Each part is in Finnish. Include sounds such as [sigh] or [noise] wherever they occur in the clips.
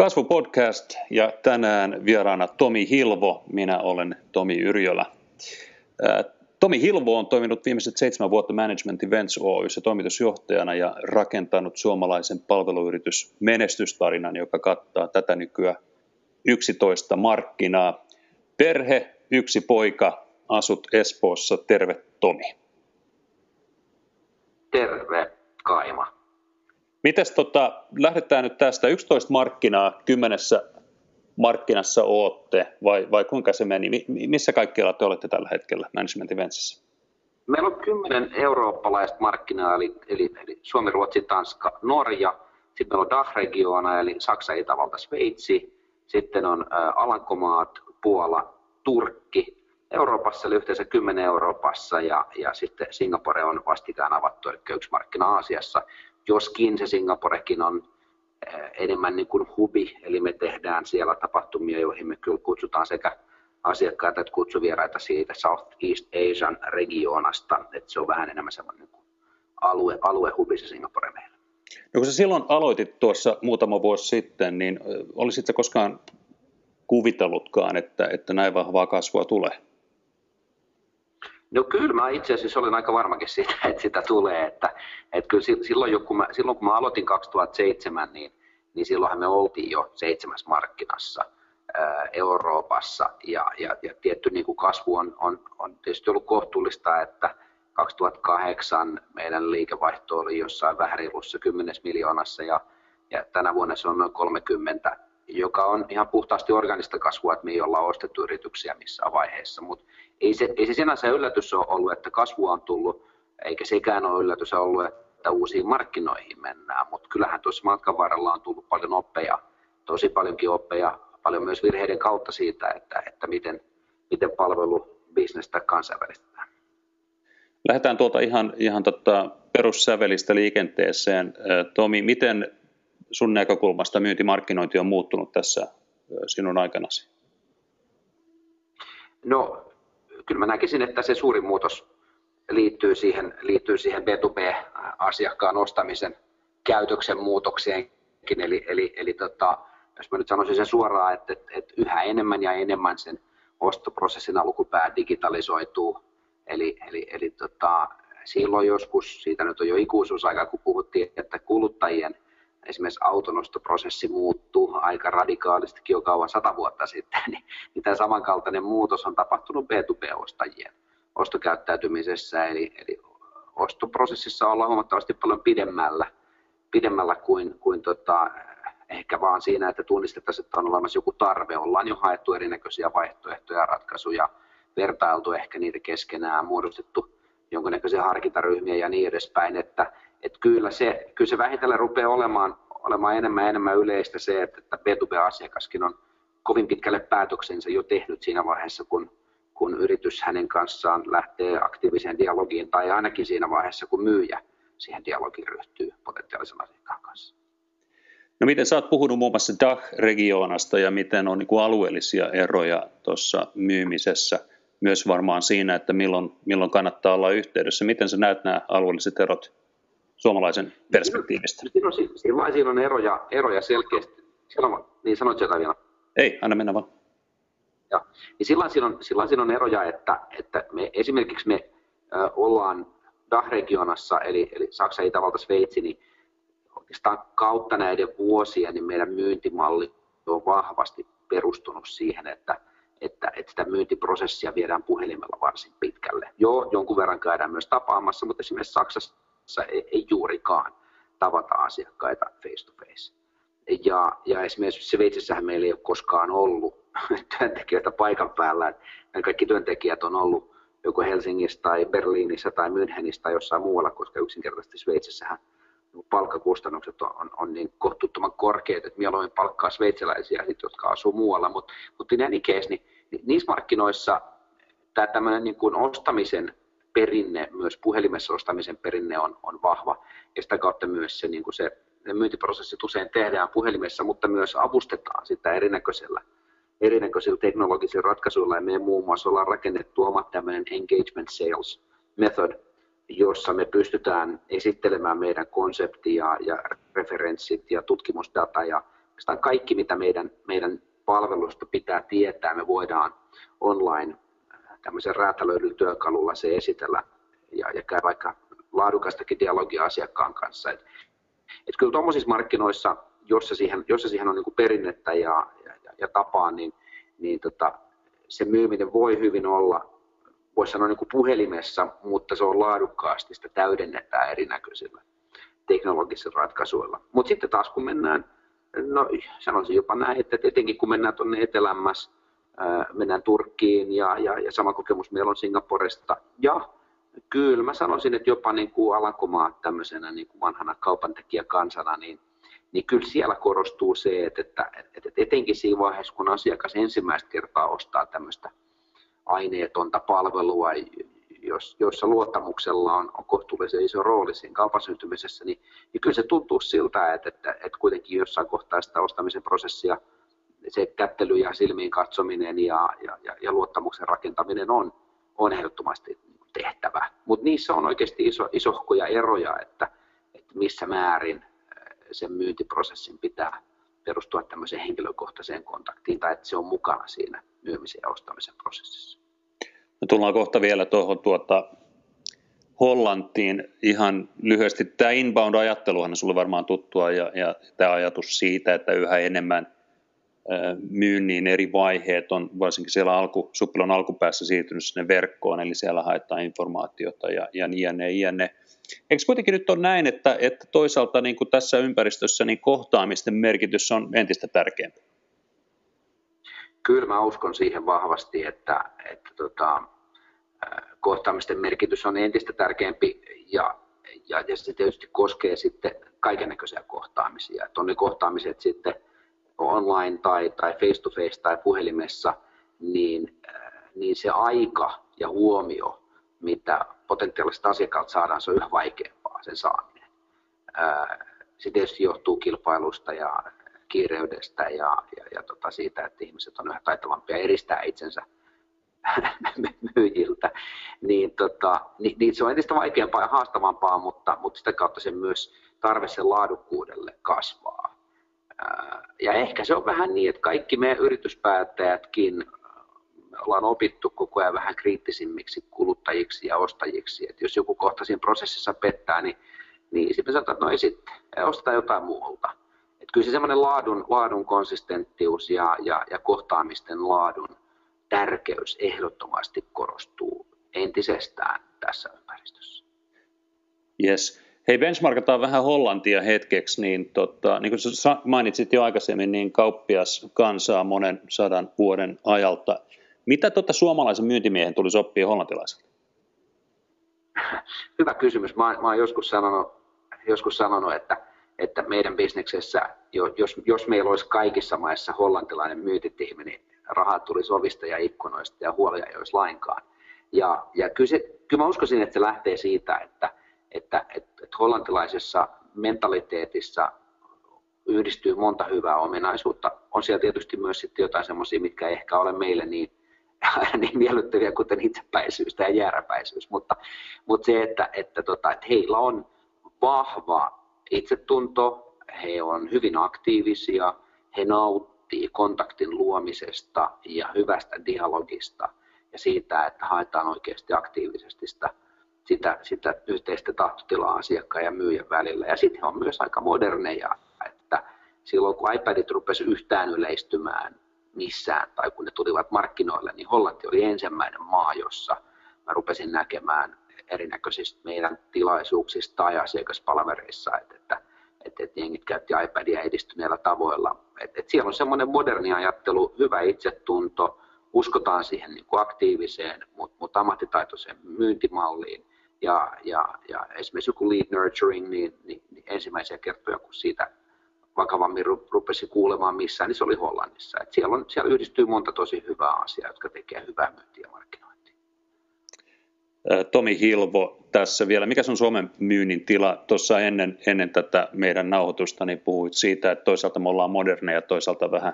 Kasvupodcast ja tänään vieraana Tomi Hilvo, minä olen Tomi Yrjölä. Tomi Hilvo on toiminut viimeiset seitsemän vuotta Management Events Oyssä toimitusjohtajana ja rakentanut suomalaisen palveluyritys menestystarinan, joka kattaa tätä nykyään 11 markkinaa. Perhe, yksi poika, asut Espoossa. Terve Tomi. Terve Kaima. Mites tota, lähdetään nyt tästä 11 markkinaa kymmenessä markkinassa ootte, vai, vai kuinka se meni? Missä kaikkialla te olette tällä hetkellä Management Eventsissä? Meillä on kymmenen eurooppalaista markkinaa, eli, eli, eli Suomi, Ruotsi, Tanska, Norja. Sitten meillä on DACH-regioona, eli Saksa, Itävalta, Sveitsi. Sitten on ä, Alankomaat, Puola, Turkki. Euroopassa eli yhteensä 10 Euroopassa ja, ja sitten Singapore on vastikään avattu, eli yksi markkina Aasiassa joskin se Singaporekin on eh, enemmän niin kuin hubi, eli me tehdään siellä tapahtumia, joihin me kyllä kutsutaan sekä asiakkaita että kutsuvieraita siitä Southeast Asian regionasta, että se on vähän enemmän semmoinen niin alue, aluehubi se Singapore meillä. No kun sä silloin aloitit tuossa muutama vuosi sitten, niin olisitko koskaan kuvitellutkaan, että, että näin vahvaa kasvua tulee? No kyllä mä itse asiassa olen aika varmakin siitä, [laughs] että sitä tulee. Että, että kyllä silloin, kun mä, silloin kun mä aloitin 2007, niin, niin silloinhan me oltiin jo seitsemäs markkinassa ää, Euroopassa ja, ja, ja tietty niin kuin kasvu on, on, on tietysti ollut kohtuullista, että 2008 meidän liikevaihto oli jossain vähän reilussa 10 miljoonassa ja, ja tänä vuonna se on noin 30 joka on ihan puhtaasti organista kasvua, että me ei olla ostettu yrityksiä missään vaiheessa, mutta ei se, ei se sinänsä yllätys ole ollut, että kasvua on tullut, eikä sekään ole yllätys ollut, että uusiin markkinoihin mennään, mutta kyllähän tuossa matkan varrella on tullut paljon oppeja, tosi paljonkin oppeja, paljon myös virheiden kautta siitä, että, että miten, miten palvelubisnestä kansainvälistetään. Lähdetään tuolta ihan, ihan tota perussävelistä liikenteeseen. Tomi, miten sun näkökulmasta myyntimarkkinointi on muuttunut tässä sinun aikanasi? No, kyllä mä näkisin, että se suurin muutos liittyy siihen, liittyy siihen B2B-asiakkaan ostamisen käytöksen muutokseenkin. Eli, eli, eli tota, jos mä nyt sanoisin sen suoraan, että, että, että yhä enemmän ja enemmän sen ostoprosessin alkupää digitalisoituu. Eli, eli, eli tota, silloin joskus, siitä nyt on jo ikuisuusaika, kun puhuttiin, että kuluttajien – esimerkiksi autonostoprosessi muuttuu aika radikaalistikin jo kauan sata vuotta sitten, niin, niin tämä samankaltainen muutos on tapahtunut B2B-ostajien ostokäyttäytymisessä, eli, eli ostoprosessissa ollaan huomattavasti paljon pidemmällä, pidemmällä kuin, kuin tota, ehkä vaan siinä, että tunnistettaisiin, että on olemassa joku tarve. Ollaan jo haettu erinäköisiä vaihtoehtoja, ratkaisuja, vertailtu ehkä niitä keskenään, muodostettu jonkinnäköisiä harkintaryhmiä ja niin edespäin, että että kyllä se, kyllä se vähitellen rupeaa olemaan, olemaan enemmän ja enemmän yleistä se, että, että B2B-asiakaskin on kovin pitkälle päätöksensä jo tehnyt siinä vaiheessa, kun, kun yritys hänen kanssaan lähtee aktiiviseen dialogiin, tai ainakin siinä vaiheessa, kun myyjä siihen dialogiin ryhtyy potentiaalisen asiakkaan kanssa. No miten sä oot puhunut muun muassa DACH-regioonasta ja miten on niin kuin alueellisia eroja tuossa myymisessä, myös varmaan siinä, että milloin, milloin kannattaa olla yhteydessä. Miten sä näet nämä alueelliset erot suomalaisen perspektiivistä? Silloin, silloin, silloin on eroja, eroja selkeästi. Silloin, niin sanoit jotain vielä? Ei, anna mennä vaan. Ja, niin silloin, silloin, silloin, silloin on eroja, että, että me, esimerkiksi me ö, ollaan DAH-regionassa, eli, eli Saksa, Itävalta, Sveitsi, niin oikeastaan kautta näiden vuosien niin meidän myyntimalli on vahvasti perustunut siihen, että, että, että sitä myyntiprosessia viedään puhelimella varsin pitkälle. Joo, jonkun verran käydään myös tapaamassa, mutta esimerkiksi Saksassa ei, ei juurikaan tavata asiakkaita face to face. Ja, ja esimerkiksi Sveitsissähän meillä ei ole koskaan ollut [laughs] työntekijöitä paikan päällä. Kaikki työntekijät on ollut joko Helsingissä tai Berliinissä tai Münchenissä tai jossain muualla, koska yksinkertaisesti Sveitsissähän palkkakustannukset on, on, on niin kohtuuttoman korkeat, että mieluummin palkkaa sveitsiläisiä, jotka asuu muualla. Mutta mut in any case, niin, niin niissä markkinoissa tämä tämmöinen niin kuin ostamisen perinne, myös puhelimessa ostamisen perinne on, on vahva. Ja sitä kautta myös se, niin kuin se ne myyntiprosessit usein tehdään puhelimessa, mutta myös avustetaan sitä erinäköisellä, erinäköisillä teknologisilla ratkaisuilla. Ja me muun muassa ollaan rakennettu oma tämmöinen engagement sales method, jossa me pystytään esittelemään meidän konseptia ja referenssit ja tutkimusdata ja kaikki, mitä meidän, meidän palvelusta pitää tietää, me voidaan online tämmöisen räätälöidyllä työkalulla se esitellä ja, ja käy vaikka laadukastakin dialogia asiakkaan kanssa. Et, et kyllä tuommoisissa markkinoissa, jossa siihen, jossa siihen on niin perinnettä ja, ja, ja tapaa, niin, niin tota, se myyminen voi hyvin olla, voisi sanoa niin puhelimessa, mutta se on laadukkaasti, sitä täydennetään erinäköisillä teknologisilla ratkaisuilla. Mutta sitten taas kun mennään, no sanoisin jopa näin, että etenkin kun mennään tuonne etelämmäs, mennään Turkkiin ja, ja, ja sama kokemus meillä on Singaporesta. Ja kyllä mä sanoisin, että jopa niin kuin Alankomaat tämmöisenä niin kuin vanhana kaupantekijäkansana, niin, niin kyllä siellä korostuu se, että, että, että etenkin siinä vaiheessa, kun asiakas ensimmäistä kertaa ostaa tämmöistä aineetonta palvelua, jos, joissa luottamuksella on, on kohtuullisen iso rooli siinä kaupan syntymisessä, niin, niin kyllä se tuntuu siltä, että, että, että kuitenkin jossain kohtaa sitä ostamisen prosessia se kättely ja silmiin katsominen ja, ja, ja, ja luottamuksen rakentaminen on, on ehdottomasti tehtävä. Mutta niissä on oikeasti iso, isohkoja eroja, että, että missä määrin sen myyntiprosessin pitää perustua tämmöiseen henkilökohtaiseen kontaktiin tai että se on mukana siinä myymisen ja ostamisen prosessissa. Me tullaan kohta vielä tuohon tuota Hollantiin ihan lyhyesti. Tämä inbound-ajatteluhan on sinulle varmaan tuttua ja, ja tämä ajatus siitä, että yhä enemmän myynnin eri vaiheet on varsinkin siellä alku, suppilon alkupäässä siirtynyt sinne verkkoon, eli siellä haetaan informaatiota ja, ja niin ja ne, ne. Eikö kuitenkin nyt ole näin, että, että toisaalta niin kuin tässä ympäristössä niin kohtaamisten merkitys on entistä tärkeämpi? Kyllä mä uskon siihen vahvasti, että, että tota, kohtaamisten merkitys on entistä tärkeämpi ja, ja, ja se tietysti koskee sitten kaikennäköisiä kohtaamisia. Että on ne kohtaamiset sitten online tai, tai face to face tai puhelimessa, niin, niin se aika ja huomio, mitä potentiaaliset asiakkaat saadaan, se on yhä vaikeampaa sen saaminen. Se tietysti johtuu kilpailusta ja kiireydestä ja, ja, ja tota siitä, että ihmiset on yhä taitavampia eristää itsensä [laughs] myyjiltä, niin, tota, niin, niin se on entistä vaikeampaa ja haastavampaa, mutta, mutta sitä kautta se myös tarve sen laadukkuudelle kasvaa. Ja ehkä se on vähän niin, että kaikki me yrityspäättäjätkin ollaan opittu koko ajan vähän kriittisimmiksi kuluttajiksi ja ostajiksi. Että jos joku kohta siinä prosessissa pettää, niin, niin sitten sanotaan, että no ei sitten, ostetaan jotain muualta. Että kyllä se semmoinen laadun, laadun konsistenttius ja, ja, ja kohtaamisten laadun tärkeys ehdottomasti korostuu entisestään tässä ympäristössä. Yes. Hei, benchmarkataan vähän Hollantia hetkeksi, niin, tota, niin kuin mainitsit jo aikaisemmin, niin kauppias kansaa monen sadan vuoden ajalta. Mitä tota suomalaisen myyntimiehen tulisi oppia hollantilaiselta? [laughs] Hyvä kysymys. Mä, mä olen joskus sanonut, joskus sanonut että, että meidän bisneksessä, jos, jos meillä olisi kaikissa maissa hollantilainen myyntitiimi, niin rahat tulisi ovista ja ikkunoista ja huolia ei olisi lainkaan. Ja, ja kyllä, se, kyllä mä uskoisin, että se lähtee siitä, että, että, että, että hollantilaisessa mentaliteetissa yhdistyy monta hyvää ominaisuutta. On siellä tietysti myös sitten jotain semmoisia, mitkä ei ehkä ole meille niin, [laughs] niin miellyttäviä, kuten itsepäisyys tai jääräpäisyys, mutta, mutta se, että, että, tota, että heillä on vahva itsetunto, he on hyvin aktiivisia, he nauttii kontaktin luomisesta ja hyvästä dialogista ja siitä, että haetaan oikeasti aktiivisesti sitä sitä, sitä yhteistä tahtotilaa asiakkaan ja myyjän välillä. Ja sitten on myös aika moderneja, että silloin kun iPadit rupesi yhtään yleistymään missään tai kun ne tulivat markkinoille, niin Hollanti oli ensimmäinen maa, jossa mä rupesin näkemään erinäköisistä meidän tilaisuuksista tai asiakaspalvereissa, että, että, että, että jengit käytti iPadia edistyneillä tavoilla. Että, että siellä on semmoinen moderni ajattelu, hyvä itsetunto, uskotaan siihen niin kuin aktiiviseen, mutta, mutta ammattitaitoiseen myyntimalliin ja, ja, ja esimerkiksi joku lead nurturing, niin, niin, niin ensimmäisiä kertoja, kun siitä vakavammin rupesi kuulemaan missään, niin se oli Hollannissa. Et siellä, on, siellä yhdistyy monta tosi hyvää asiaa, jotka tekee hyvää myyntiä markkinointia. Tomi Hilvo tässä vielä. Mikä on Suomen myynnin tila? Tuossa ennen, ennen tätä meidän nauhoitusta niin puhuit siitä, että toisaalta me ollaan moderneja, toisaalta vähän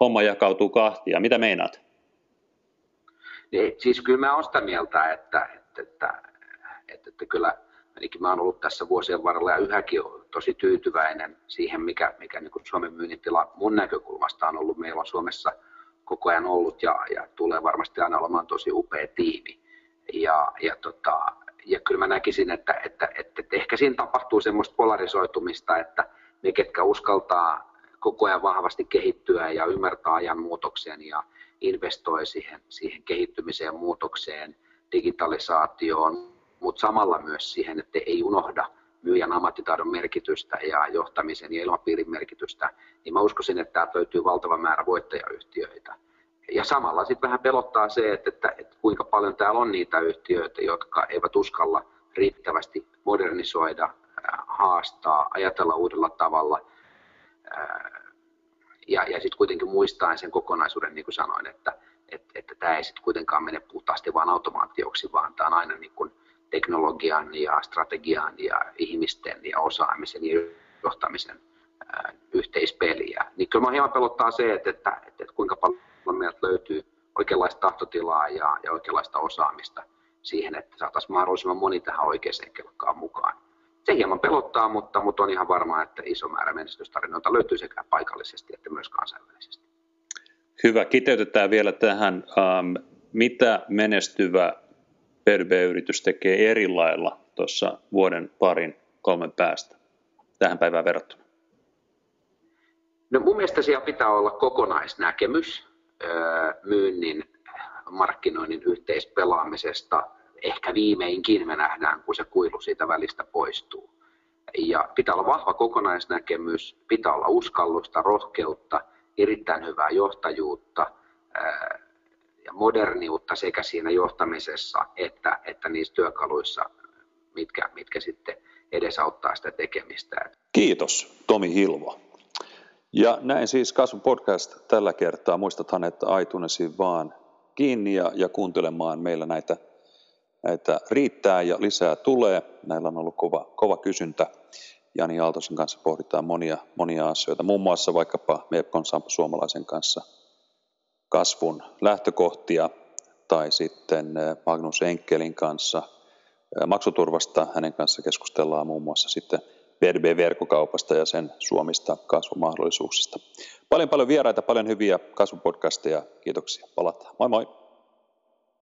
homma jakautuu kahtia. Mitä meinaat? Niin, siis kyllä mä olen sitä mieltä, että, että, että että, että kyllä ainakin mä olen ollut tässä vuosien varrella ja yhäkin tosi tyytyväinen siihen, mikä, mikä niin kuin Suomen myynnin tila mun näkökulmasta on ollut. Meillä on Suomessa koko ajan ollut ja, ja tulee varmasti aina olemaan tosi upea tiimi. Ja, ja, tota, ja kyllä mä näkisin, että, että, että, että ehkä siinä tapahtuu semmoista polarisoitumista, että ne, ketkä uskaltaa koko ajan vahvasti kehittyä ja ymmärtää ajan muutoksen ja investoi siihen, siihen kehittymiseen muutokseen, digitalisaatioon, mutta samalla myös siihen, että ei unohda myyjän ammattitaidon merkitystä ja johtamisen ja ilmapiirin merkitystä, niin mä uskoisin, että täältä löytyy valtava määrä voittajayhtiöitä. Ja samalla sitten vähän pelottaa se, että, että, että kuinka paljon täällä on niitä yhtiöitä, jotka eivät uskalla riittävästi modernisoida, haastaa, ajatella uudella tavalla – ja, ja sitten kuitenkin muistaen sen kokonaisuuden, niin kuin sanoin, että, että, että tämä ei sitten kuitenkaan mene puhtaasti vain automaatioksi, vaan tämä on aina niin kuin teknologian ja strategian ja ihmisten ja osaamisen ja johtamisen yhteispeliä. Niin kyllä minua hieman pelottaa se, että, että, että, että kuinka paljon meiltä löytyy oikeanlaista tahtotilaa ja, ja oikeanlaista osaamista siihen, että saataisiin mahdollisimman moni tähän oikeaan kelkkaan mukaan se hieman pelottaa, mutta, mutta on ihan varmaa, että iso määrä menestystarinoita löytyy sekä paikallisesti että myös kansainvälisesti. Hyvä. Kiteytetään vielä tähän, mitä menestyvä PRB-yritys tekee eri lailla tuossa vuoden parin kolmen päästä tähän päivään verrattuna? No mun mielestä siellä pitää olla kokonaisnäkemys myynnin, markkinoinnin yhteispelaamisesta – ehkä viimeinkin me nähdään, kun se kuilu siitä välistä poistuu. Ja pitää olla vahva kokonaisnäkemys, pitää olla uskallusta, rohkeutta, erittäin hyvää johtajuutta moderniutta sekä siinä johtamisessa että, että niissä työkaluissa, mitkä, mitkä sitten edesauttaa sitä tekemistä. Kiitos Tomi Hilvo. Ja näin siis Kasvun podcast tällä kertaa. Muistathan, että aitunesi vaan kiinni ja, ja kuuntelemaan meillä näitä Näitä riittää ja lisää tulee. Näillä on ollut kova, kova kysyntä. Jani Aaltosen kanssa pohditaan monia, monia asioita, muun muassa vaikkapa Mepkon Sampo Suomalaisen kanssa kasvun lähtökohtia, tai sitten eh, Magnus Enkelin kanssa eh, maksuturvasta. Hänen kanssa keskustellaan muun muassa sitten BDB-verkkokaupasta ja sen Suomista kasvumahdollisuuksista. Paljon paljon vieraita, paljon hyviä kasvupodcasteja. Kiitoksia. Palataan. Moi moi.